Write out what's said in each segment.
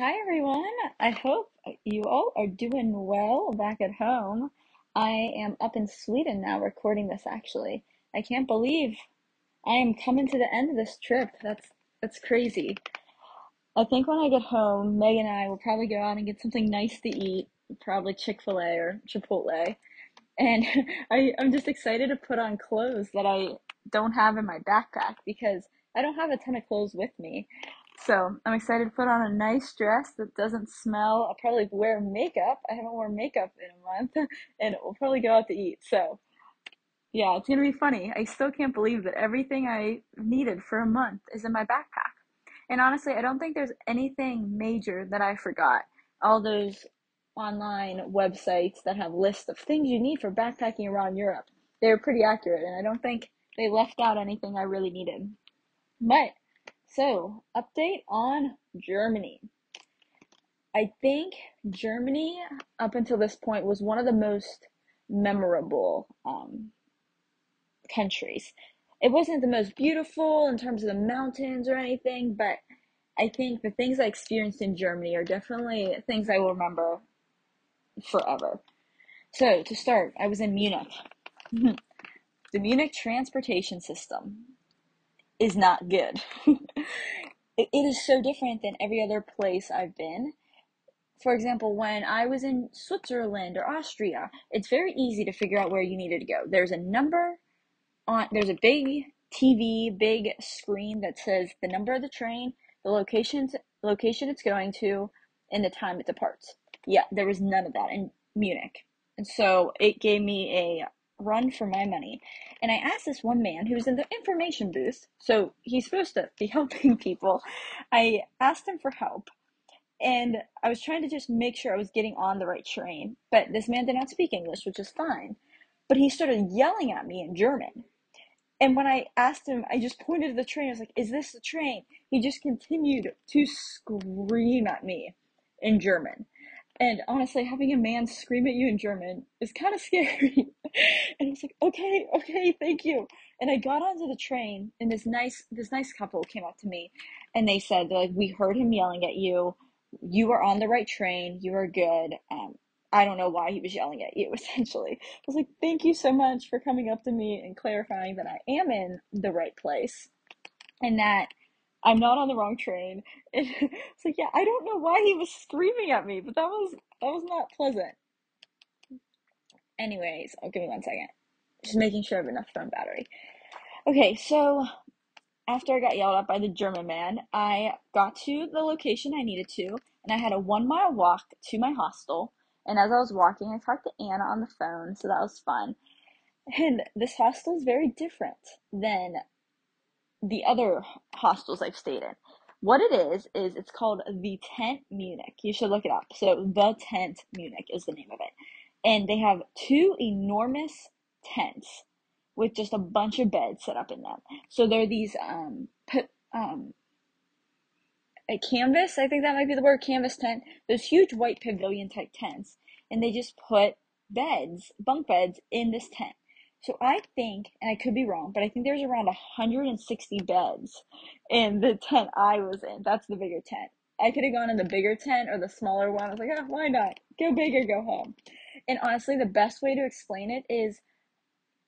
Hi everyone. I hope you all are doing well back at home. I am up in Sweden now recording this actually. I can't believe I am coming to the end of this trip. That's that's crazy. I think when I get home, Megan and I will probably go out and get something nice to eat, probably Chick-fil-A or Chipotle. And I, I'm just excited to put on clothes that I don't have in my backpack because I don't have a ton of clothes with me. So I'm excited to put on a nice dress that doesn't smell. I'll probably wear makeup. I haven't worn makeup in a month, and we'll probably go out to eat. So yeah, it's gonna be funny. I still can't believe that everything I needed for a month is in my backpack. And honestly, I don't think there's anything major that I forgot. All those online websites that have lists of things you need for backpacking around Europe, they're pretty accurate, and I don't think they left out anything I really needed. But so, update on Germany. I think Germany, up until this point, was one of the most memorable um, countries. It wasn't the most beautiful in terms of the mountains or anything, but I think the things I experienced in Germany are definitely things I will remember forever. So, to start, I was in Munich. the Munich transportation system is not good. it, it is so different than every other place I've been. For example, when I was in Switzerland or Austria, it's very easy to figure out where you needed to go. There's a number on there's a big TV, big screen that says the number of the train, the location location it's going to, and the time it departs. Yeah, there was none of that in Munich. And so it gave me a run for my money. And I asked this one man who was in the information booth, so he's supposed to be helping people. I asked him for help. And I was trying to just make sure I was getting on the right train. But this man did not speak English, which is fine. But he started yelling at me in German. And when I asked him, I just pointed to the train. I was like, Is this the train? He just continued to scream at me in German. And honestly, having a man scream at you in German is kind of scary. and I was like, okay, okay, thank you. And I got onto the train, and this nice this nice couple came up to me, and they said, like, we heard him yelling at you. You are on the right train. You are good. Um, I don't know why he was yelling at you. Essentially, I was like, thank you so much for coming up to me and clarifying that I am in the right place, and that I'm not on the wrong train. It's like, yeah, I don't know why he was screaming at me, but that was that was not pleasant. Anyways, oh, give me one second. Just making sure I have enough phone battery. Okay, so after I got yelled at by the German man, I got to the location I needed to, and I had a one mile walk to my hostel. And as I was walking, I talked to Anna on the phone, so that was fun. And this hostel is very different than the other hostels I've stayed in. What it is, is it's called the Tent Munich. You should look it up. So, the Tent Munich is the name of it. And they have two enormous tents with just a bunch of beds set up in them. So, they're these, um, put, um, a canvas, I think that might be the word, canvas tent. Those huge white pavilion type tents. And they just put beds, bunk beds, in this tent. So I think, and I could be wrong, but I think there's around 160 beds in the tent I was in. That's the bigger tent. I could have gone in the bigger tent or the smaller one. I was like, oh, why not? Go big or go home. And honestly, the best way to explain it is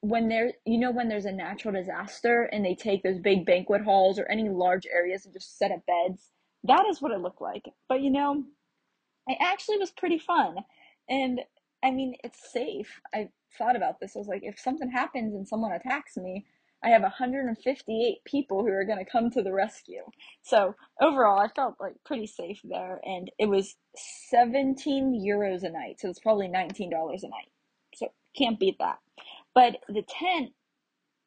when there, you know, when there's a natural disaster and they take those big banquet halls or any large areas and just set up beds. That is what it looked like. But you know, it actually was pretty fun. And I mean, it's safe. I thought about this. I was like, if something happens and someone attacks me, I have 158 people who are going to come to the rescue. So overall, I felt like pretty safe there, and it was 17 euros a night, so it's probably $19 a night. So can't beat that. But the tent,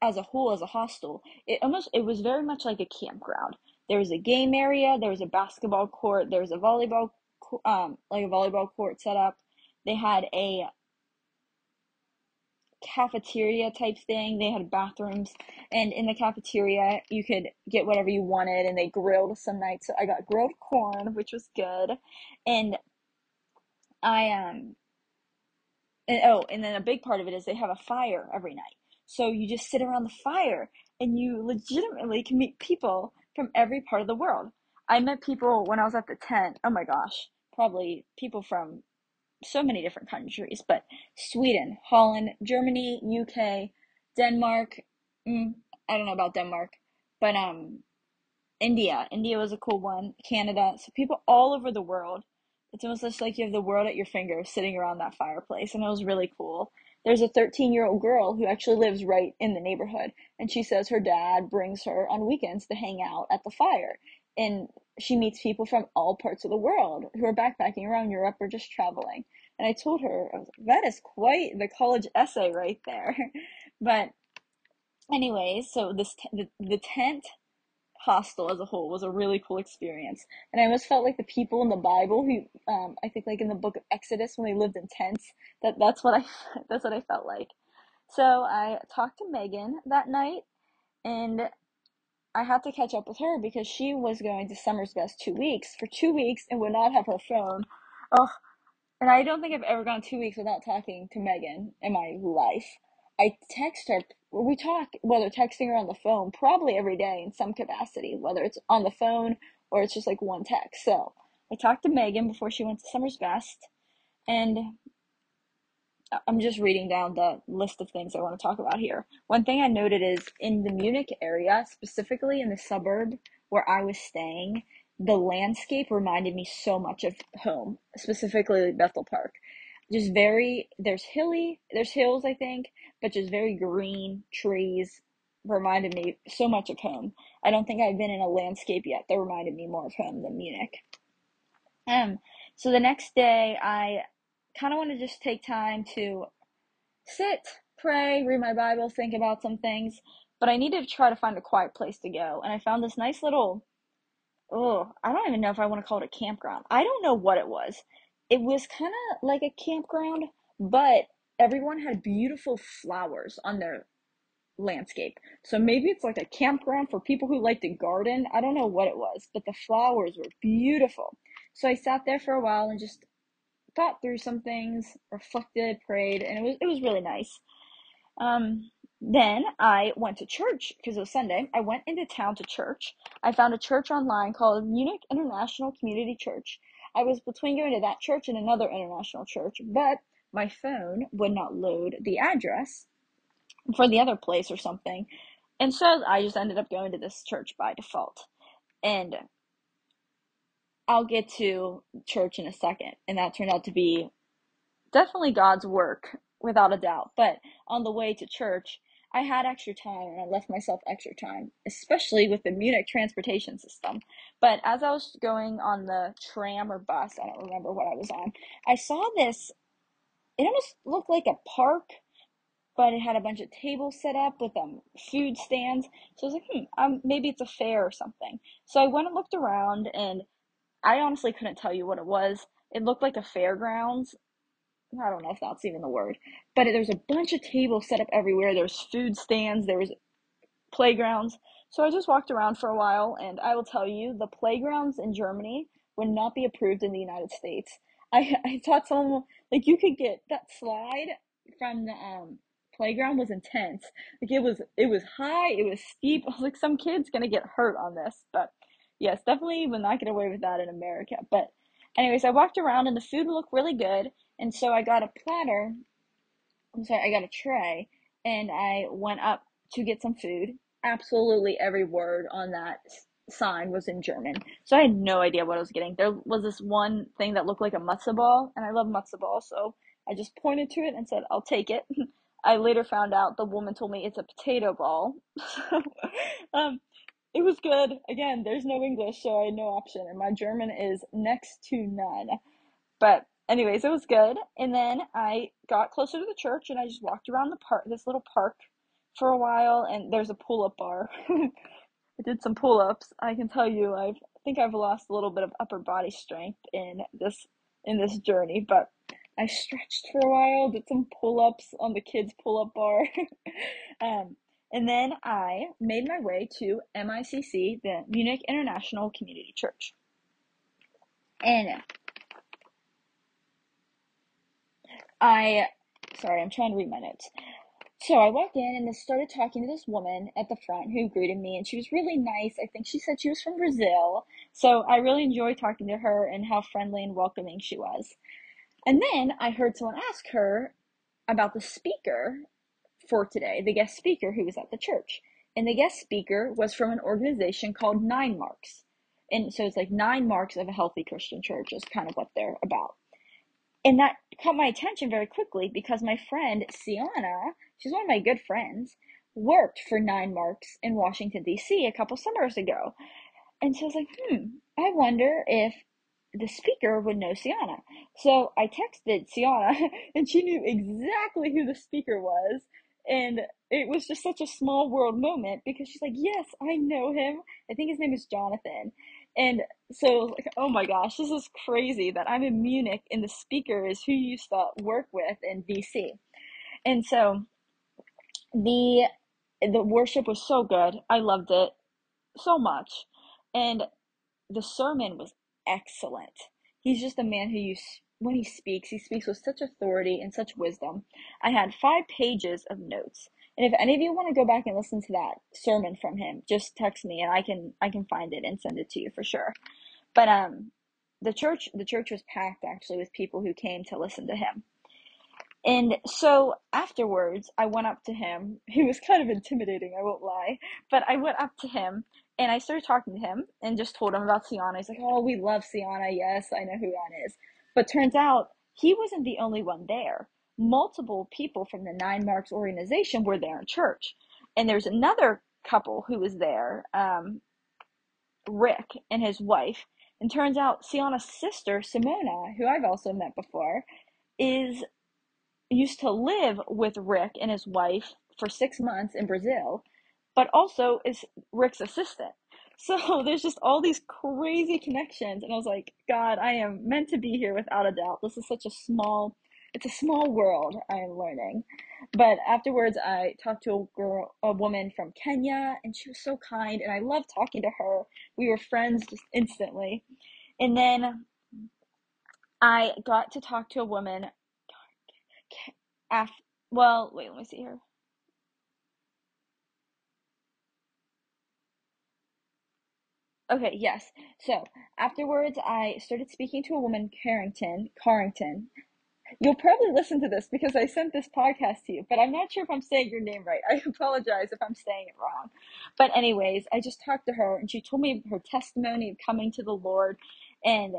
as a whole, as a hostel, it almost it was very much like a campground. There was a game area, there was a basketball court, there was a volleyball, um, like a volleyball court set up. They had a cafeteria type thing. They had bathrooms, and in the cafeteria, you could get whatever you wanted, and they grilled some nights. So I got grilled corn, which was good, and I um, and oh, and then a big part of it is they have a fire every night. So you just sit around the fire, and you legitimately can meet people from every part of the world. I met people when I was at the tent. Oh my gosh, probably people from so many different countries, but Sweden, Holland, Germany, UK, Denmark. Mm, I don't know about Denmark, but um, India. India was a cool one. Canada. So people all over the world. It's almost just like you have the world at your finger sitting around that fireplace, and it was really cool. There's a 13 year old girl who actually lives right in the neighborhood, and she says her dad brings her on weekends to hang out at the fire. And she meets people from all parts of the world who are backpacking around Europe or just traveling. And I told her, I was like, that is quite the college essay right there. but, anyways, so this the, the tent hostel as a whole was a really cool experience. And I almost felt like the people in the Bible who um, I think like in the book of Exodus when they lived in tents, that that's what I that's what I felt like. So I talked to Megan that night and I had to catch up with her because she was going to Summer's Best two weeks for two weeks and would not have her phone. Oh, and I don't think I've ever gone two weeks without talking to Megan in my life. I text her, we talk, whether texting her on the phone, probably every day in some capacity, whether it's on the phone or it's just like one text. So I talked to Megan before she went to Summer's Best, and I'm just reading down the list of things I want to talk about here. One thing I noted is in the Munich area, specifically in the suburb where I was staying, the landscape reminded me so much of home, specifically Bethel Park. Just very, there's hilly, there's hills, I think, but just very green trees reminded me so much of home. I don't think I've been in a landscape yet that reminded me more of home than Munich. Um, so the next day, I kind of want to just take time to sit, pray, read my Bible, think about some things, but I needed to try to find a quiet place to go. And I found this nice little, oh, I don't even know if I want to call it a campground. I don't know what it was. It was kind of like a campground, but everyone had beautiful flowers on their landscape. So maybe it's like a campground for people who like to garden. I don't know what it was, but the flowers were beautiful. So I sat there for a while and just thought through some things, reflected, prayed, and it was it was really nice. Um, then I went to church because it was Sunday. I went into town to church. I found a church online called Munich International Community Church. I was between going to that church and another international church, but my phone would not load the address for the other place or something. And so I just ended up going to this church by default. And I'll get to church in a second. And that turned out to be definitely God's work, without a doubt. But on the way to church, I had extra time and I left myself extra time, especially with the Munich transportation system. But as I was going on the tram or bus, I don't remember what I was on, I saw this. It almost looked like a park, but it had a bunch of tables set up with um food stands. So I was like, hmm, um, maybe it's a fair or something. So I went and looked around, and I honestly couldn't tell you what it was. It looked like a fairgrounds, I don't know if that's even the word, but there's a bunch of tables set up everywhere. There's food stands, there was playgrounds. So I just walked around for a while, and I will tell you, the playgrounds in Germany would not be approved in the United States. I I thought someone like you could get that slide from the um playground was intense. Like it was it was high, it was steep. I was like, some kid's gonna get hurt on this, but yes, definitely would not get away with that in America. But anyways, I walked around and the food looked really good. And so I got a platter. I'm sorry, I got a tray, and I went up to get some food. Absolutely every word on that sign was in German, so I had no idea what I was getting. There was this one thing that looked like a matzo ball, and I love matzo ball, so I just pointed to it and said, "I'll take it." I later found out the woman told me it's a potato ball. um, it was good. Again, there's no English, so I had no option, and my German is next to none. But anyways, it was good. And then I got closer to the church and I just walked around the park, this little park for a while. And there's a pull up bar. I did some pull ups. I can tell you, I've, I think I've lost a little bit of upper body strength in this in this journey, but I stretched for a while, did some pull ups on the kids' pull up bar. um, and then I made my way to MICC, the Munich International Community Church. And I, sorry, I'm trying to read my notes. So I walked in and started talking to this woman at the front who greeted me, and she was really nice. I think she said she was from Brazil. So I really enjoyed talking to her and how friendly and welcoming she was. And then I heard someone ask her about the speaker for today, the guest speaker who was at the church. And the guest speaker was from an organization called Nine Marks. And so it's like nine marks of a healthy Christian church is kind of what they're about. And that caught my attention very quickly because my friend Sienna, she's one of my good friends, worked for Nine Marks in Washington, D.C. a couple summers ago. And so I was like, hmm, I wonder if the speaker would know Sienna. So I texted Sienna, and she knew exactly who the speaker was. And it was just such a small world moment because she's like, Yes, I know him. I think his name is Jonathan. And so, like, oh my gosh, this is crazy that I'm in Munich and the speaker is who you used to work with in DC. And so the the worship was so good. I loved it so much. And the sermon was excellent. He's just a man who you when he speaks, he speaks with such authority and such wisdom. I had five pages of notes. And if any of you want to go back and listen to that sermon from him, just text me and I can I can find it and send it to you for sure. But um the church the church was packed actually with people who came to listen to him. And so afterwards, I went up to him. He was kind of intimidating, I won't lie. But I went up to him and I started talking to him and just told him about Sienna. He's like, Oh, we love Sienna. Yes, I know who that is. But turns out he wasn't the only one there. Multiple people from the Nine Marks organization were there in church. And there's another couple who was there, um, Rick and his wife. And turns out Sienna's sister, Simona, who I've also met before, is used to live with Rick and his wife for six months in Brazil, but also is Rick's assistant. So there's just all these crazy connections. And I was like, God, I am meant to be here without a doubt. This is such a small, it's a small world I am learning. But afterwards, I talked to a girl, a woman from Kenya, and she was so kind. And I loved talking to her. We were friends just instantly. And then I got to talk to a woman. After, well, wait, let me see here. Okay, yes. So afterwards, I started speaking to a woman, Carrington. Carrington. You'll probably listen to this because I sent this podcast to you, but I'm not sure if I'm saying your name right. I apologize if I'm saying it wrong. But, anyways, I just talked to her and she told me her testimony of coming to the Lord, and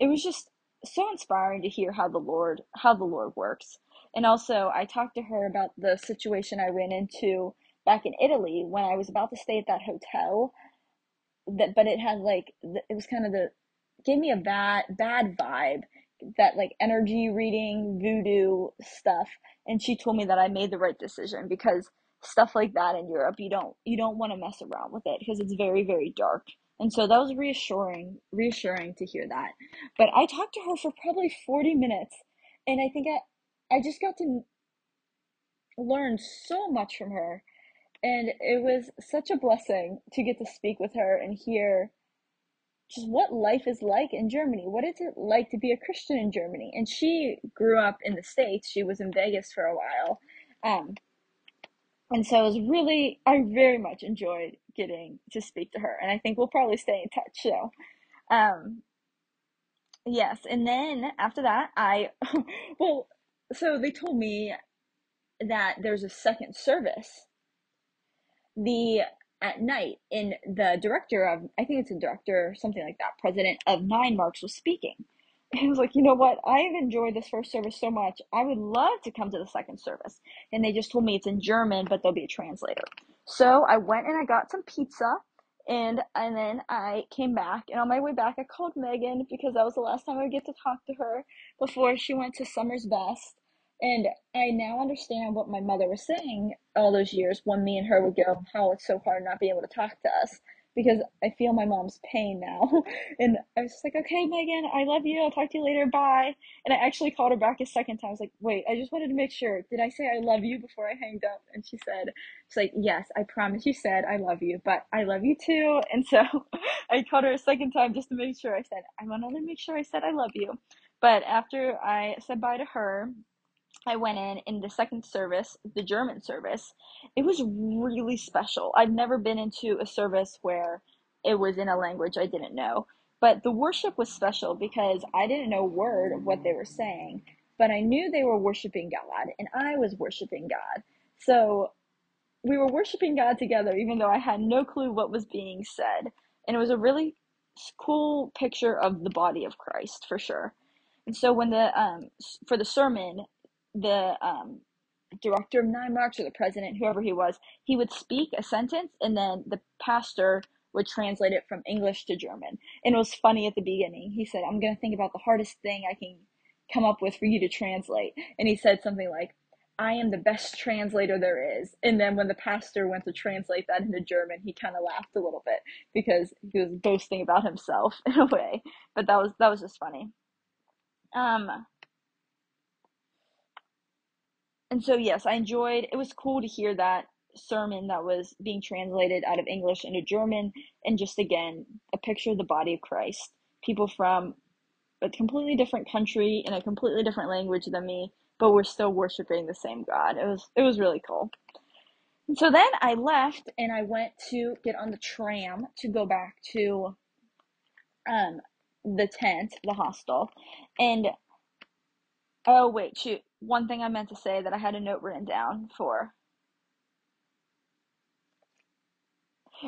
it was just so inspiring to hear how the Lord how the Lord works. And also, I talked to her about the situation I ran into back in Italy when I was about to stay at that hotel that but it had like it was kind of the gave me a bad bad vibe that like energy reading voodoo stuff. And she told me that I made the right decision because stuff like that in Europe you don't you don't want to mess around with it because it's very very dark. And so that was reassuring reassuring to hear that. But I talked to her for probably 40 minutes and I think I I just got to learn so much from her and it was such a blessing to get to speak with her and hear just what life is like in Germany. What is it like to be a Christian in Germany? And she grew up in the States. She was in Vegas for a while. Um, and so it was really, I very much enjoyed getting to speak to her. And I think we'll probably stay in touch. So, um, yes. And then after that, I, well, so they told me that there's a second service the at night in the director of I think it's a director something like that president of Nine Marks was speaking. I was like, you know what? I've enjoyed this first service so much. I would love to come to the second service. And they just told me it's in German, but there'll be a translator. So I went and I got some pizza and and then I came back and on my way back I called Megan because that was the last time I would get to talk to her before she went to Summer's Best and I now understand what my mother was saying all those years when me and her would go, how it's so hard not being able to talk to us because I feel my mom's pain now. and I was just like, okay, Megan, I love you. I'll talk to you later. Bye. And I actually called her back a second time. I was like, wait, I just wanted to make sure. Did I say I love you before I hanged up? And she said, she's like, yes, I promise you said I love you, but I love you too. And so I called her a second time just to make sure I said, I want to make sure I said I love you. But after I said bye to her, I went in in the second service, the German service. It was really special. I've never been into a service where it was in a language I didn't know. But the worship was special because I didn't know a word of what they were saying, but I knew they were worshiping God and I was worshiping God. So we were worshiping God together, even though I had no clue what was being said. And it was a really cool picture of the body of Christ for sure. And so when the um for the sermon, the um director of Nine Marks or the president, whoever he was, he would speak a sentence and then the pastor would translate it from English to German. And it was funny at the beginning. He said, I'm going to think about the hardest thing I can come up with for you to translate. And he said something like, I am the best translator there is. And then when the pastor went to translate that into German, he kind of laughed a little bit because he was boasting about himself in a way. But that was that was just funny. Um and so yes, I enjoyed it was cool to hear that sermon that was being translated out of English into German and just again a picture of the body of Christ. People from a completely different country in a completely different language than me, but we're still worshiping the same God. It was it was really cool. And so then I left and I went to get on the tram to go back to um the tent, the hostel. And oh wait, shoot, one thing I meant to say that I had a note written down for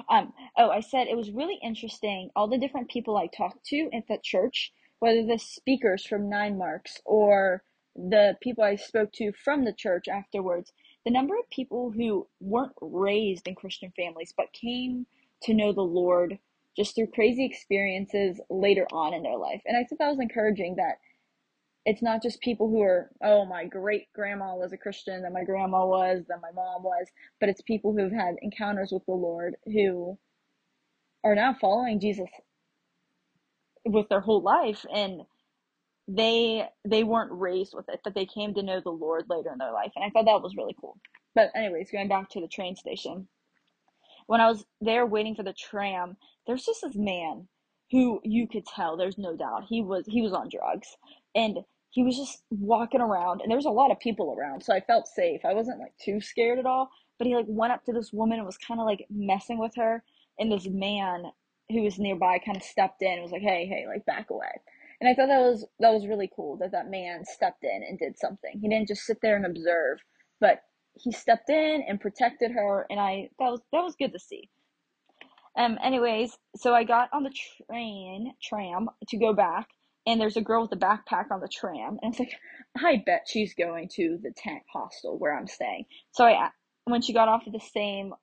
Um, oh, I said it was really interesting. All the different people I talked to at the church, whether the speakers from Nine Marks or the people I spoke to from the church afterwards, the number of people who weren't raised in Christian families but came to know the Lord just through crazy experiences later on in their life. And I thought that was encouraging that it's not just people who are, oh, my great grandma was a Christian, that my grandma was, that my mom was, but it's people who've had encounters with the Lord who are now following Jesus with their whole life and they they weren't raised with it, but they came to know the Lord later in their life. And I thought that was really cool. But anyways, going back to the train station. When I was there waiting for the tram, there's just this man who you could tell, there's no doubt, he was he was on drugs. And he was just walking around and there was a lot of people around so i felt safe. I wasn't like too scared at all but he like went up to this woman and was kind of like messing with her and this man who was nearby kind of stepped in and was like hey hey like back away. And i thought that was that was really cool that that man stepped in and did something. He didn't just sit there and observe but he stepped in and protected her and i that was that was good to see. Um anyways so i got on the train tram to go back and there's a girl with a backpack on the tram and it's like i bet she's going to the tent hostel where i'm staying. So i when she got off at the same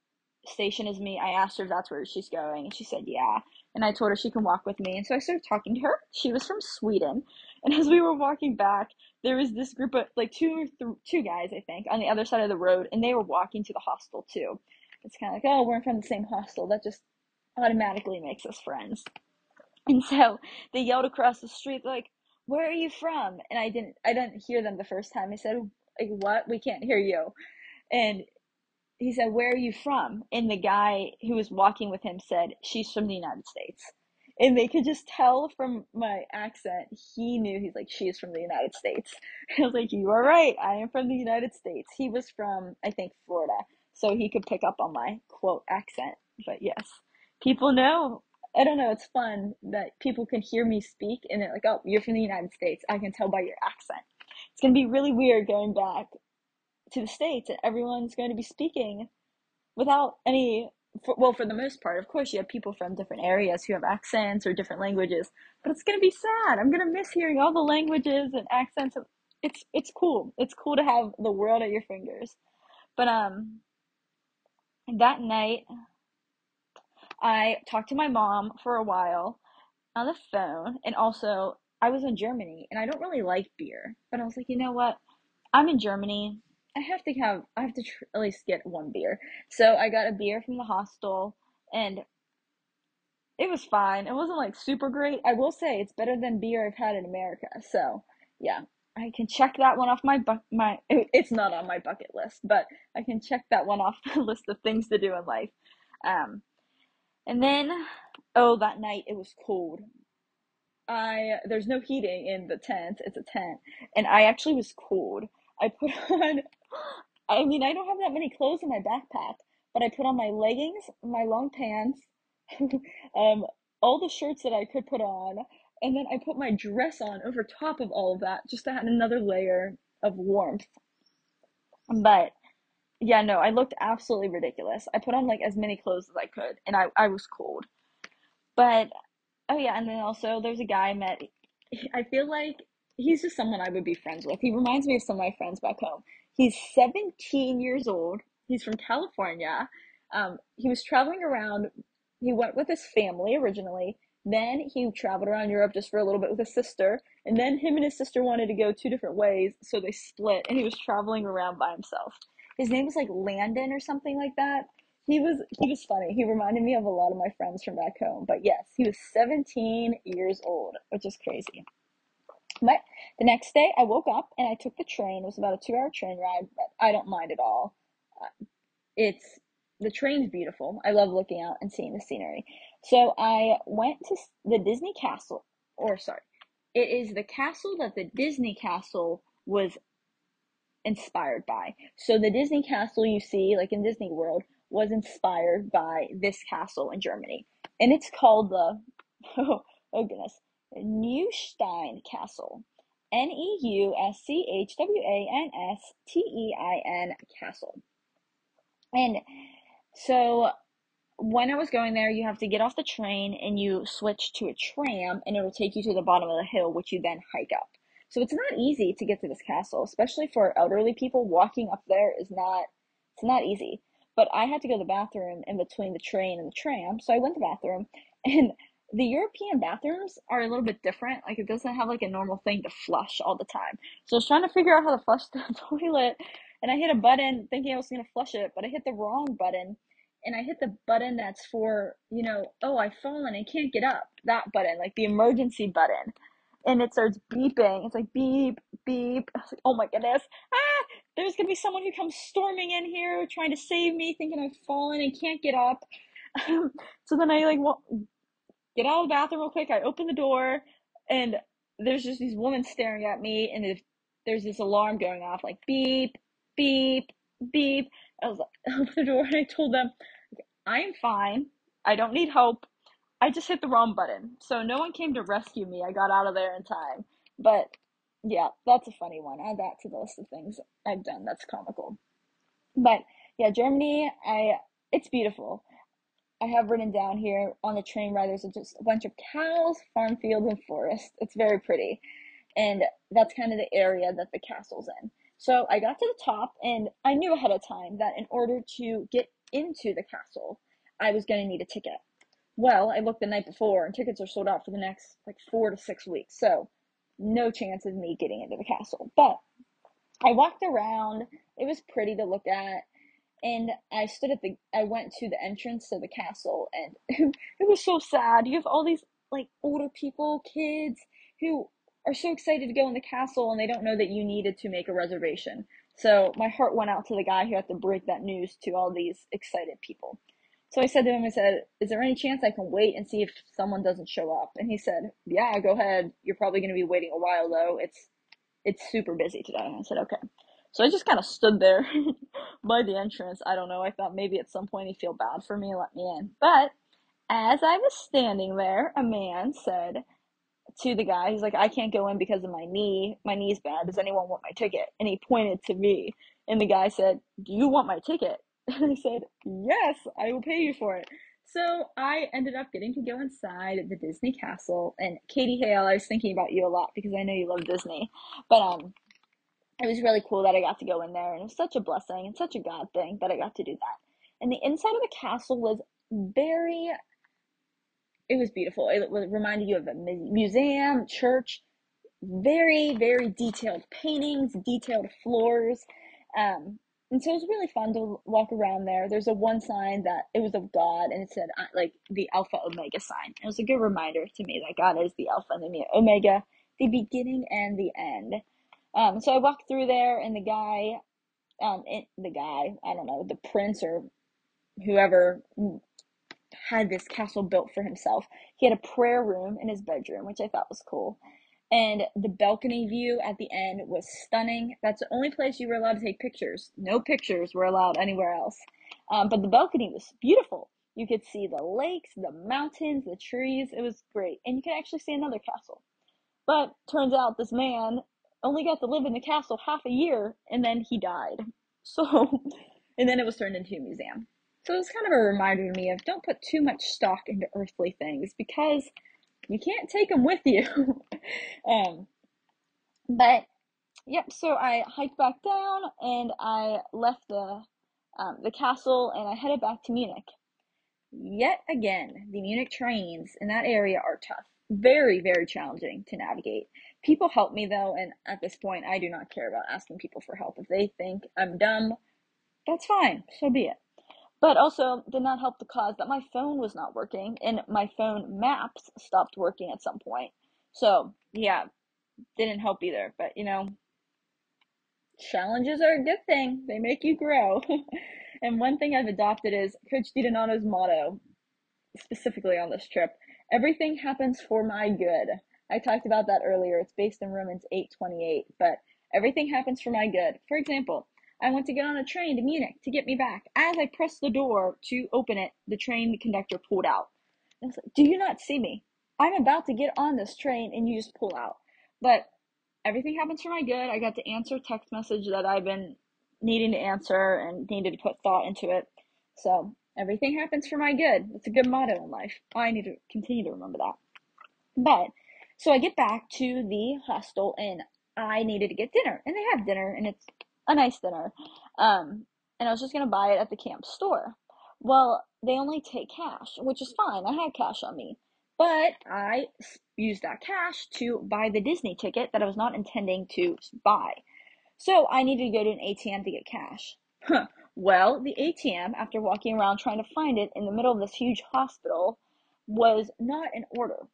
station as me i asked her if that's where she's going and she said yeah. And i told her she can walk with me and so i started talking to her. She was from sweden and as we were walking back there was this group of like two th- two guys i think on the other side of the road and they were walking to the hostel too. It's kind of like oh we're from the same hostel. That just automatically makes us friends and so they yelled across the street, like, "Where are you from?" And I didn't, I didn't hear them the first time. I said, "Like what? We can't hear you." And he said, "Where are you from?" And the guy who was walking with him said, "She's from the United States." And they could just tell from my accent, he knew he's like, she is from the United States. I was like, you are right. I am from the United States. He was from, I think, Florida. So he could pick up on my quote accent. But yes, people know I don't know, it's fun that people can hear me speak and they're like, oh, you're from the United States. I can tell by your accent. It's going to be really weird going back to the States and everyone's going to be speaking without any, for, well, for the most part, of course, you have people from different areas who have accents or different languages, but it's going to be sad. I'm going to miss hearing all the languages and accents. It's, it's cool. It's cool to have the world at your fingers. But, um, that night, I talked to my mom for a while on the phone, and also I was in Germany and I don't really like beer, but I was like, you know what? I'm in Germany. I have to have, I have to tr- at least get one beer. So I got a beer from the hostel and it was fine. It wasn't like super great. I will say it's better than beer I've had in America. So yeah, I can check that one off my bu- my. It's not on my bucket list, but I can check that one off the list of things to do in life. Um, and then, oh, that night it was cold. I there's no heating in the tent. It's a tent, and I actually was cold. I put on, I mean, I don't have that many clothes in my backpack, but I put on my leggings, my long pants, um, all the shirts that I could put on, and then I put my dress on over top of all of that just to add another layer of warmth. But yeah, no, I looked absolutely ridiculous. I put on like as many clothes as I could, and I, I was cold. But oh yeah, and then also there's a guy I met. I feel like he's just someone I would be friends with. He reminds me of some of my friends back home. He's 17 years old. He's from California. Um, he was traveling around. He went with his family originally. Then he traveled around Europe just for a little bit with his sister. And then him and his sister wanted to go two different ways, so they split. And he was traveling around by himself. His name was like Landon or something like that. He was he was funny. He reminded me of a lot of my friends from back home. But yes, he was 17 years old, which is crazy. But the next day, I woke up and I took the train. It was about a two-hour train ride, but I don't mind at all. Uh, it's the train's beautiful. I love looking out and seeing the scenery. So I went to the Disney Castle, or sorry, it is the castle that the Disney Castle was inspired by. So the Disney Castle you see, like in Disney World, was inspired by this castle in Germany, and it's called the oh, oh goodness Neustein Castle. N E U S C H W A N S T E I N Castle. And so when I was going there, you have to get off the train and you switch to a tram, and it'll take you to the bottom of the hill, which you then hike up. So it's not easy to get to this castle, especially for elderly people. Walking up there is not it's not easy. But I had to go to the bathroom in between the train and the tram, so I went to the bathroom, and the European bathrooms are a little bit different. Like it doesn't have like a normal thing to flush all the time. So I was trying to figure out how to flush the toilet and I hit a button thinking I was gonna flush it, but I hit the wrong button and I hit the button that's for, you know, oh I've fallen and can't get up. That button, like the emergency button. And it starts beeping. It's like beep, beep. Like, oh my goodness. Ah, there's gonna be someone who comes storming in here trying to save me, thinking I've fallen and can't get up. so then I like get out of the bathroom real quick. I open the door, and there's just these women staring at me, and there's this alarm going off, like beep, beep, beep. I was like, open the door, and I told them, I'm fine. I don't need help. I just hit the wrong button. So no one came to rescue me. I got out of there in time. But yeah, that's a funny one. Add that to the list of things I've done. That's comical. But yeah, Germany, I it's beautiful. I have written down here on the train ride, there's just a bunch of cows, farm fields, and forest. It's very pretty. And that's kind of the area that the castle's in. So I got to the top, and I knew ahead of time that in order to get into the castle, I was to need a ticket. Well, I looked the night before, and tickets are sold out for the next like four to six weeks. So no chance of me getting into the castle. But I walked around. It was pretty to look at and I stood at the I went to the entrance to the castle and it was so sad. You have all these like older people, kids who are so excited to go in the castle and they don't know that you needed to make a reservation. So my heart went out to the guy who had to break that news to all these excited people. So I said to him, I said, Is there any chance I can wait and see if someone doesn't show up? And he said, Yeah, go ahead. You're probably gonna be waiting a while though. It's it's super busy today. And I said, Okay. So I just kind of stood there by the entrance. I don't know. I thought maybe at some point he'd feel bad for me and let me in. But as I was standing there, a man said to the guy, he's like, I can't go in because of my knee. My knee's bad. Does anyone want my ticket? And he pointed to me. And the guy said, Do you want my ticket? And I said, Yes, I will pay you for it. So I ended up getting to go inside the Disney castle. And Katie Hale, I was thinking about you a lot because I know you love Disney. But um it was really cool that I got to go in there, and it was such a blessing and such a God thing that I got to do that. And the inside of the castle was very, it was beautiful. It reminded you of a museum, church, very, very detailed paintings, detailed floors. Um, and so it was really fun to walk around there. There's a one sign that it was of God, and it said uh, like the Alpha Omega sign. It was a good reminder to me that God is the Alpha and the Omega, the beginning and the end. Um, so I walked through there, and the guy, um, it, the guy, I don't know, the prince or whoever had this castle built for himself. He had a prayer room in his bedroom, which I thought was cool. And the balcony view at the end was stunning. That's the only place you were allowed to take pictures. No pictures were allowed anywhere else. Um, but the balcony was beautiful. You could see the lakes, the mountains, the trees. It was great. And you could actually see another castle. But turns out this man only got to live in the castle half a year and then he died. So, and then it was turned into a museum. So it was kind of a reminder to me of don't put too much stock into earthly things because you can't take them with you. um, but yep, so I hiked back down and I left the um, the castle and I headed back to Munich. Yet again, the Munich trains in that area are tough. Very, very challenging to navigate. People help me though, and at this point, I do not care about asking people for help. If they think I'm dumb, that's fine, so be it. But also, did not help the cause that my phone was not working, and my phone maps stopped working at some point. So, yeah, didn't help either. But you know, challenges are a good thing, they make you grow. and one thing I've adopted is Coach DiDonato's motto, specifically on this trip everything happens for my good. I talked about that earlier. It's based in Romans 8:28, but everything happens for my good. For example, I went to get on a train to Munich to get me back. As I pressed the door to open it, the train conductor pulled out. I was like, "Do you not see me? I'm about to get on this train and you just pull out." But everything happens for my good. I got to answer text message that I've been needing to answer and needed to put thought into it. So everything happens for my good. It's a good motto in life. I need to continue to remember that. But so I get back to the hostel and I needed to get dinner, and they have dinner, and it's a nice dinner. Um, and I was just gonna buy it at the camp store. Well, they only take cash, which is fine. I had cash on me, but I used that cash to buy the Disney ticket that I was not intending to buy. So I needed to go to an ATM to get cash. Huh. Well, the ATM, after walking around trying to find it in the middle of this huge hospital, was not in order.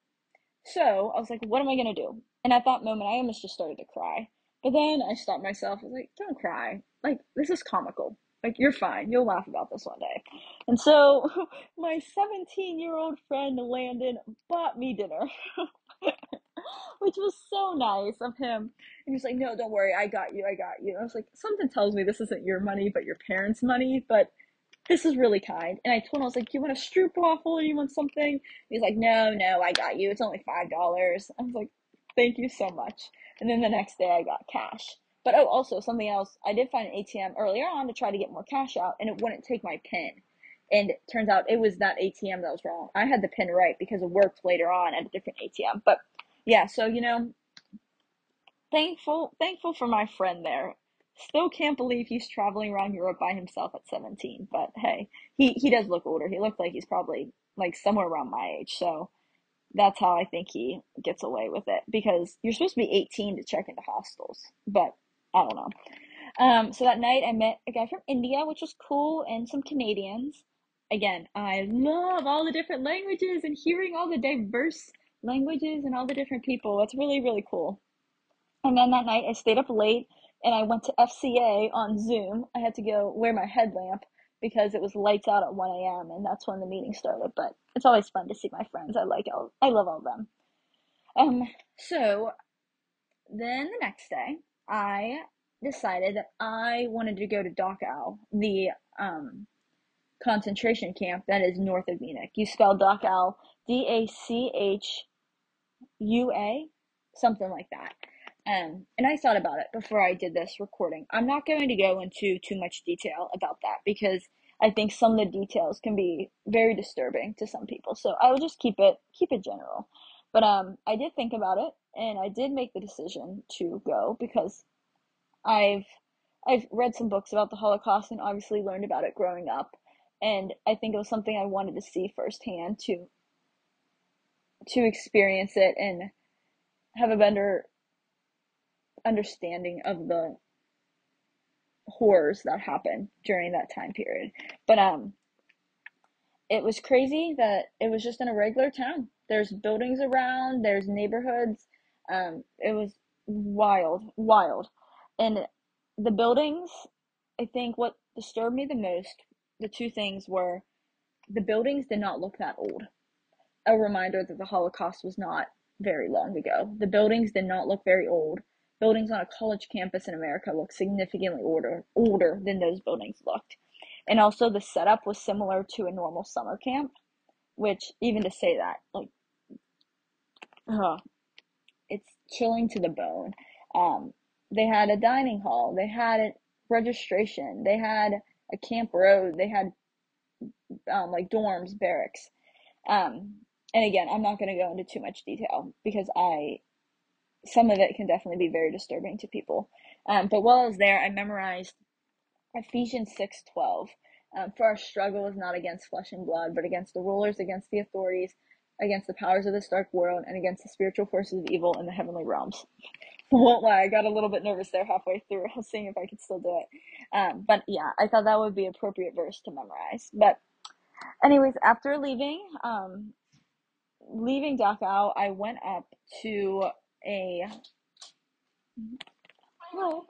So I was like, what am I going to do? And at that moment, I almost just started to cry. But then I stopped myself. I was like, don't cry. Like, this is comical. Like, you're fine. You'll laugh about this one day. And so my 17 year old friend Landon bought me dinner. which was so nice of him. And he's like, no, don't worry, I got you, I got you. And I was like, something tells me this isn't your money, but your parents' money, but this is really kind. And I told him, I was like, you want a stroopwafel or you want something? He's like, no, no, I got you. It's only $5. I was like, thank you so much. And then the next day I got cash. But oh, also something else, I did find an ATM earlier on to try to get more cash out, and it wouldn't take my PIN. And it turns out it was that ATM that was wrong. I had the PIN right because it worked later on at a different ATM. But yeah, so you know, thankful thankful for my friend there. Still can't believe he's traveling around Europe by himself at 17, but hey, he he does look older. He looks like he's probably like somewhere around my age. So that's how I think he gets away with it because you're supposed to be 18 to check into hostels, but I don't know. Um, so that night I met a guy from India, which was cool, and some Canadians. Again, I love all the different languages and hearing all the diverse languages and all the different people. It's really, really cool. And then that night I stayed up late and I went to FCA on Zoom. I had to go wear my headlamp because it was lights out at 1 a.m. and that's when the meeting started. But it's always fun to see my friends. I like all, I love all of them. Um, so then the next day, I decided that I wanted to go to Dachau, the um, concentration camp that is north of Munich. You spell Dachau D A C H U A, something like that. Um, and I thought about it before I did this recording. I'm not going to go into too much detail about that because I think some of the details can be very disturbing to some people. So I will just keep it keep it general. But um, I did think about it, and I did make the decision to go because I've I've read some books about the Holocaust and obviously learned about it growing up, and I think it was something I wanted to see firsthand to to experience it and have a better understanding of the horrors that happened during that time period. But um it was crazy that it was just in a regular town. There's buildings around, there's neighborhoods. Um it was wild, wild. And the buildings, I think what disturbed me the most, the two things were the buildings did not look that old a reminder that the Holocaust was not very long ago. The buildings did not look very old. Buildings on a college campus in America look significantly older older than those buildings looked. And also the setup was similar to a normal summer camp, which even to say that, like uh, it's chilling to the bone. Um, they had a dining hall, they had a registration, they had a camp road, they had um, like dorms, barracks. Um, and again, I'm not going to go into too much detail because I, some of it can definitely be very disturbing to people. Um, but while I was there, I memorized Ephesians 6:12. Um, for our struggle is not against flesh and blood, but against the rulers, against the authorities, against the powers of this dark world, and against the spiritual forces of evil in the heavenly realms. won't lie, I got a little bit nervous there halfway through. I was seeing if I could still do it. Um, but yeah, I thought that would be appropriate verse to memorize. But anyways, after leaving, um, leaving Dachau, I went up to a. Hello.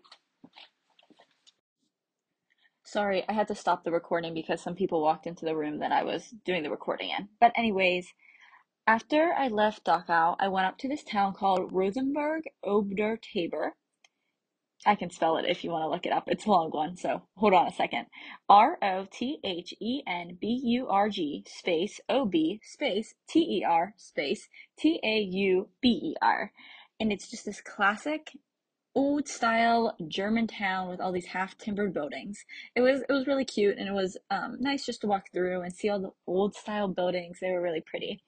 Sorry, I had to stop the recording because some people walked into the room that I was doing the recording in. But anyways, after I left Dachau, I went up to this town called Rothenburg ob der Tauber. I can spell it if you want to look it up. It's a long one, so hold on a second. R O T H E N B U R G space O B space T E R space T A U B E R. And it's just this classic old style German town with all these half timbered buildings. It was it was really cute and it was um, nice just to walk through and see all the old style buildings. They were really pretty.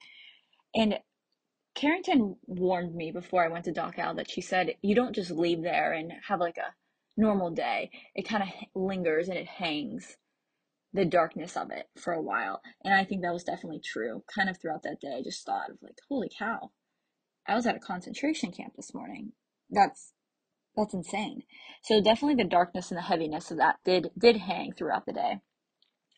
And Carrington warned me before I went to Dachau that she said you don't just leave there and have like a normal day. It kind of lingers and it hangs the darkness of it for a while. And I think that was definitely true. Kind of throughout that day, I just thought of like, holy cow, I was at a concentration camp this morning. That's that's insane. So definitely the darkness and the heaviness of that did did hang throughout the day.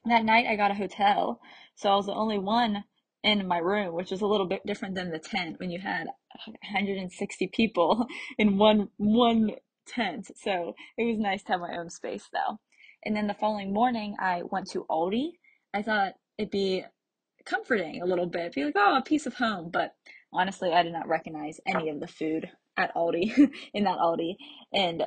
That night I got a hotel, so I was the only one in my room, which was a little bit different than the tent when you had 160 people in one one tent. So it was nice to have my own space though. And then the following morning I went to Aldi. I thought it'd be comforting a little bit, be like, oh, a piece of home. But honestly, I did not recognize any of the food at Aldi in that Aldi, and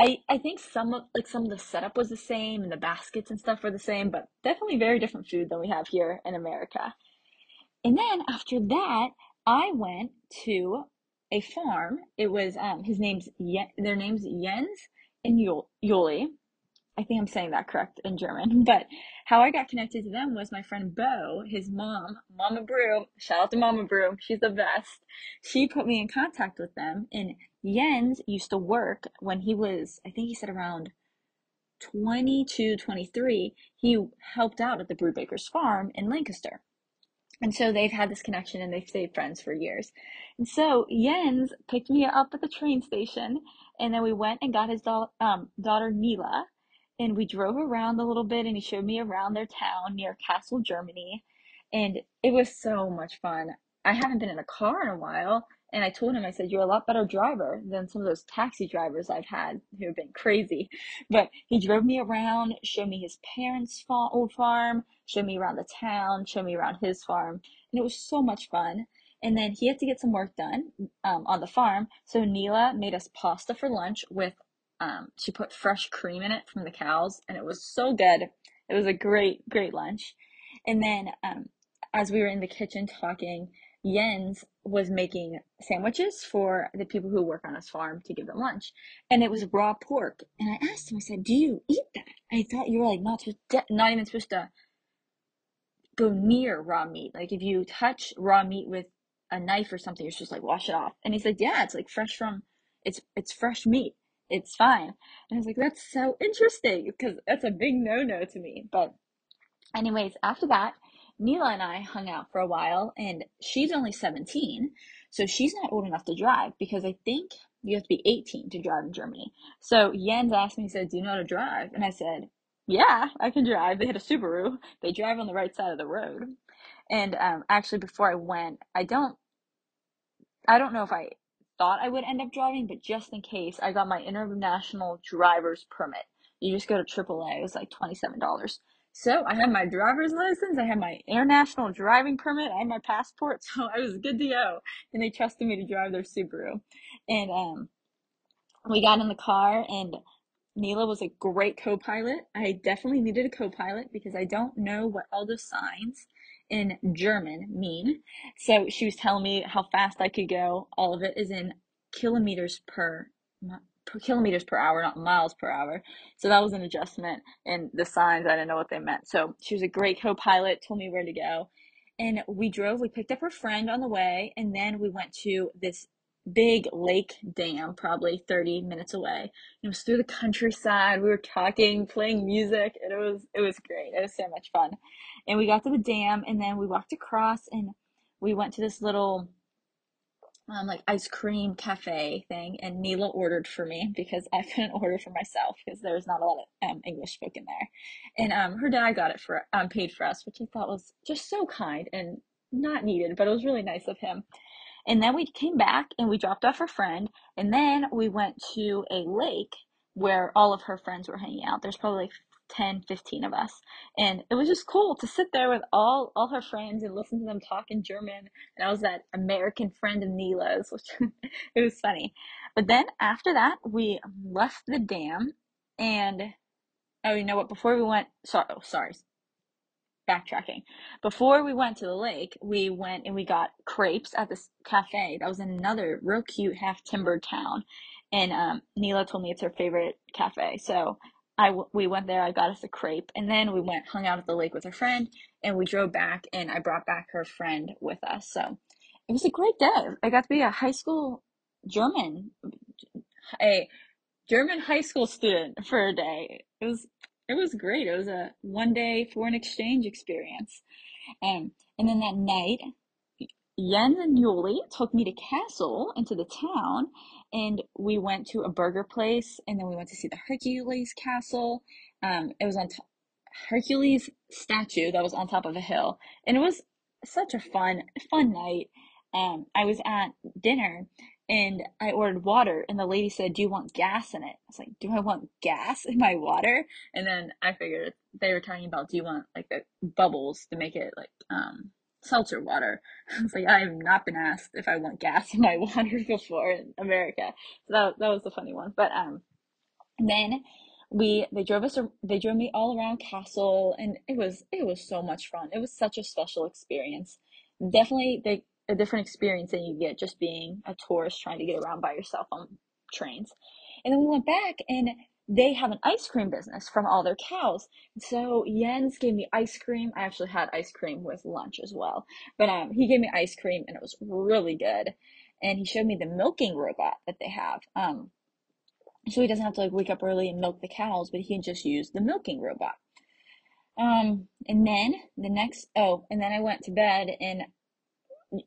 I I think some of like some of the setup was the same and the baskets and stuff were the same, but definitely very different food than we have here in America. And then after that, I went to a farm. It was um his name's Yen, their name's Jens and Yuli. I think I'm saying that correct in German, but how I got connected to them was my friend Bo, his mom, Mama Brew. Shout out to Mama Brew. She's the best. She put me in contact with them. And Jens used to work when he was, I think he said around 22, 23. He helped out at the Brubaker's farm in Lancaster. And so they've had this connection and they've stayed friends for years. And so Jens picked me up at the train station and then we went and got his da- um, daughter Nila and we drove around a little bit and he showed me around their town near Kassel, Germany. And it was so much fun. I haven't been in a car in a while. And I told him, I said, You're a lot better driver than some of those taxi drivers I've had who have been crazy. But he drove me around, showed me his parents' old farm, showed me around the town, showed me around his farm. And it was so much fun. And then he had to get some work done um, on the farm. So Nila made us pasta for lunch with um, she put fresh cream in it from the cows, and it was so good. It was a great, great lunch. And then, um, as we were in the kitchen talking, Jens was making sandwiches for the people who work on his farm to give them lunch, and it was raw pork. And I asked him, I said, "Do you eat that?" I thought you were like not not even supposed to go near raw meat. Like if you touch raw meat with a knife or something, you're just like wash it off. And he said, "Yeah, it's like fresh from, it's it's fresh meat." It's fine. And I was like, that's so interesting because that's a big no no to me. But, anyways, after that, Nila and I hung out for a while, and she's only 17, so she's not old enough to drive because I think you have to be 18 to drive in Germany. So Jens asked me, he said, Do you know how to drive? And I said, Yeah, I can drive. They had a Subaru, they drive on the right side of the road. And um, actually, before I went, I don't I don't know if I thought I would end up driving, but just in case, I got my international driver's permit. You just go to AAA. It was like $27. So I had my driver's license, I had my international driving permit, I had my passport, so I was good to go. And they trusted me to drive their Subaru. And um, we got in the car, and Neela was a great co-pilot. I definitely needed a co-pilot because I don't know what all the signs in German mean. So she was telling me how fast I could go. All of it is in kilometers per, per kilometers per hour, not miles per hour. So that was an adjustment. in the signs, I didn't know what they meant. So she was a great co-pilot, told me where to go. And we drove, we picked up her friend on the way, and then we went to this big lake dam, probably 30 minutes away. It was through the countryside. We were talking, playing music, and it was it was great. It was so much fun. And we got to the dam, and then we walked across, and we went to this little um, like ice cream cafe thing, and Neela ordered for me because I couldn't order for myself because there's not a lot of um, English spoken there. And um, her dad got it for um, paid for us, which I thought was just so kind and not needed, but it was really nice of him. And then we came back and we dropped off her friend. And then we went to a lake where all of her friends were hanging out. There's probably like 10, 15 of us. And it was just cool to sit there with all, all her friends and listen to them talk in German. And I was that American friend of Neela's, which it was funny. But then after that, we left the dam and oh, you know what? Before we went, sorry, oh, sorry, backtracking. Before we went to the lake, we went and we got crepes at this cafe. That was another real cute half timbered town. And um, told me it's her favorite cafe. So I we went there. I got us a crepe, and then we went hung out at the lake with her friend, and we drove back. And I brought back her friend with us. So it was a great day. I got to be a high school German, a German high school student for a day. It was it was great. It was a one day foreign exchange experience. Um, and then that night, Jens and Yuli took me to Kassel into the town and we went to a burger place and then we went to see the Hercules castle. Um, it was on top, Hercules statue that was on top of a hill and it was such a fun, fun night. Um, I was at dinner and I ordered water, and the lady said, "Do you want gas in it?" I was like, "Do I want gas in my water?" And then I figured they were talking about, "Do you want like the bubbles to make it like um, seltzer water?" I was like, "I have not been asked if I want gas in my water before in America," so that that was the funny one. But um, then we they drove us they drove me all around Kassel, and it was it was so much fun. It was such a special experience. Definitely, they a different experience than you get just being a tourist trying to get around by yourself on trains. And then we went back and they have an ice cream business from all their cows. So Jens gave me ice cream. I actually had ice cream with lunch as well. But um, he gave me ice cream and it was really good. And he showed me the milking robot that they have. Um, so he doesn't have to like wake up early and milk the cows, but he can just use the milking robot. Um, and then the next, oh, and then I went to bed and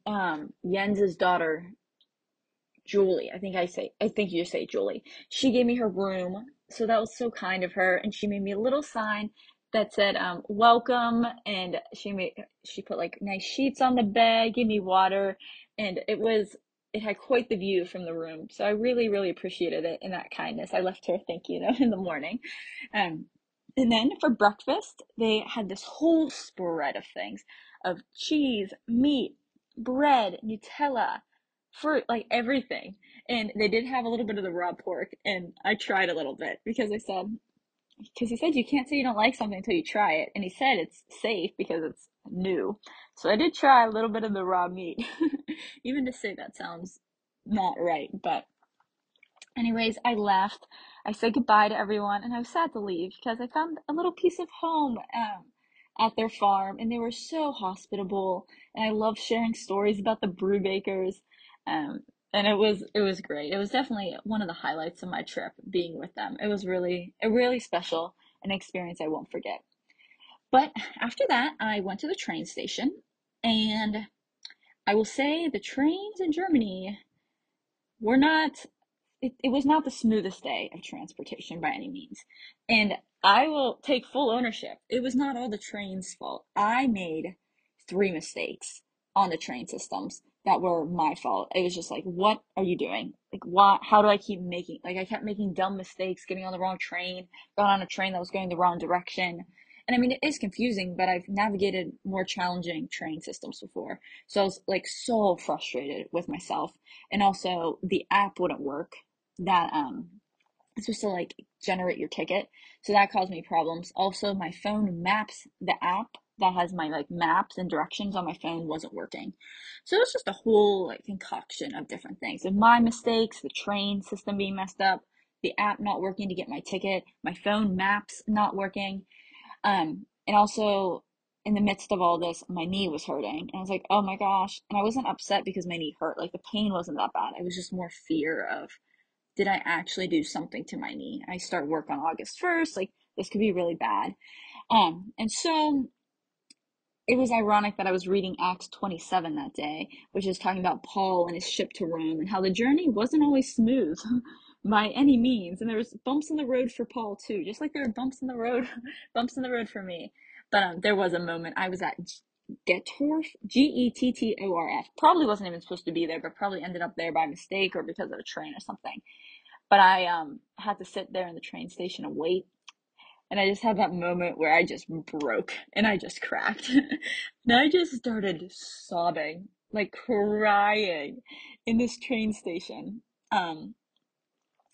um Jens's daughter Julie, I think I say I think you say Julie. She gave me her room, so that was so kind of her, and she made me a little sign that said um, welcome and she made she put like nice sheets on the bed gave me water and it was it had quite the view from the room. So i really really appreciated it and that kindness. I left her thank you note in the morning. Um, and then for breakfast they had this whole spread of things of cheese meat bread, Nutella, fruit, like everything. And they did have a little bit of the raw pork, and I tried a little bit because I said, because he said you can't say you don't like something until you try it, and he said it's safe because it's new. So I did try a little bit of the raw meat. Even to say that sounds not right, but anyways, I left. I said goodbye to everyone, and I was sad to leave because I found a little piece of home. Um, at their farm and they were so hospitable and I loved sharing stories about the Brubakers. Um, and it was it was great. It was definitely one of the highlights of my trip being with them. It was really a really special an experience I won't forget. But after that, I went to the train station and I will say the trains in Germany were not it, it was not the smoothest day of transportation by any means. And I will take full ownership. It was not all the train's fault. I made three mistakes on the train systems that were my fault. It was just like, what are you doing? Like, why? How do I keep making? Like, I kept making dumb mistakes, getting on the wrong train, got on a train that was going the wrong direction, And I mean, it is confusing, but I've navigated more challenging train systems before. So I was like so frustrated with myself. And also, the app wouldn't work that um it's supposed to like generate your ticket. So that caused me problems. Also, my phone maps, the app that has my like maps and directions on my phone wasn't working. So it was just a whole like concoction of different things. And my mistakes, the train system being messed up, the app not working to get my ticket, my phone maps not working. Um, and also in the midst of all this, my knee was hurting. And I was like, oh my gosh. And I wasn't upset because my knee hurt. Like the pain wasn't that bad. It was just more fear of did I actually do something to my knee? I start work on August 1st. Like, this could be really bad. Um, and so it was ironic that I was reading Acts 27 that day, which is talking about Paul and his ship to Rome and how the journey wasn't always smooth by any means. And there was bumps in the road for Paul too, just like there were bumps in the road, bumps in the road for me. But um, there was a moment I was at Gettorf, G E T T O R F. Probably wasn't even supposed to be there, but probably ended up there by mistake or because of a train or something. But I um had to sit there in the train station and wait. And I just had that moment where I just broke and I just cracked. and I just started sobbing, like crying in this train station. Um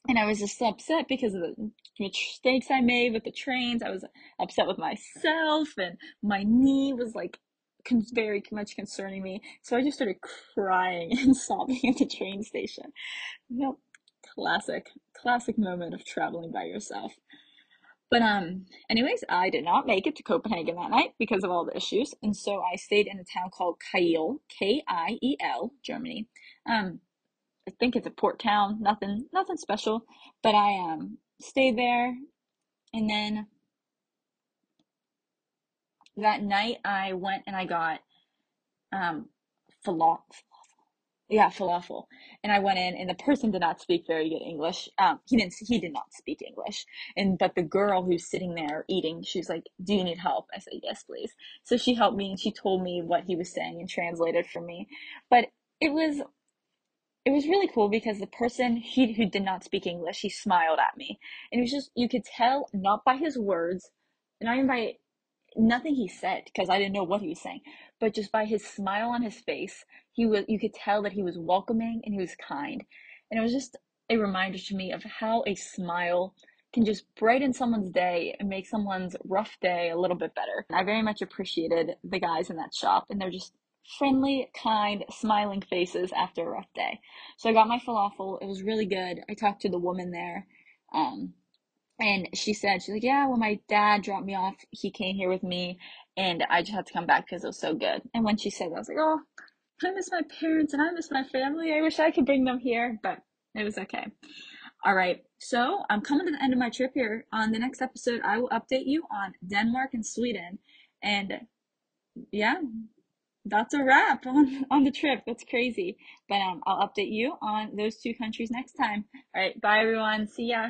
and I was just upset because of the mistakes I made with the trains. I was upset with myself, and my knee was like con- very much concerning me. So I just started crying and sobbing at the train station. Yep, classic, classic moment of traveling by yourself. But um, anyways, I did not make it to Copenhagen that night because of all the issues, and so I stayed in a town called Kiel, K I E L, Germany. Um, I think it's a port town, nothing, nothing special. But I um stayed there, and then that night I went and I got um falafel. Yeah, falafel. And I went in, and the person did not speak very good English. Um, he didn't. He did not speak English. And but the girl who's sitting there eating, she was like, "Do you need help?" I said, "Yes, please." So she helped me, and she told me what he was saying and translated for me. But it was it was really cool because the person he who did not speak English, he smiled at me, and it was just you could tell not by his words, not even by nothing he said because I didn't know what he was saying, but just by his smile on his face, he was you could tell that he was welcoming and he was kind, and it was just a reminder to me of how a smile can just brighten someone's day and make someone's rough day a little bit better. I very much appreciated the guys in that shop, and they're just friendly, kind, smiling faces after a rough day. So I got my falafel. It was really good. I talked to the woman there. Um, and she said, she's like, yeah, when my dad dropped me off, he came here with me and I just had to come back because it was so good. And when she said that, I was like, oh, I miss my parents and I miss my family. I wish I could bring them here, but it was okay. All right, so I'm coming to the end of my trip here. On the next episode, I will update you on Denmark and Sweden. And yeah, that's a wrap on, on the trip. That's crazy. But um, I'll update you on those two countries next time. All right, bye everyone. See ya.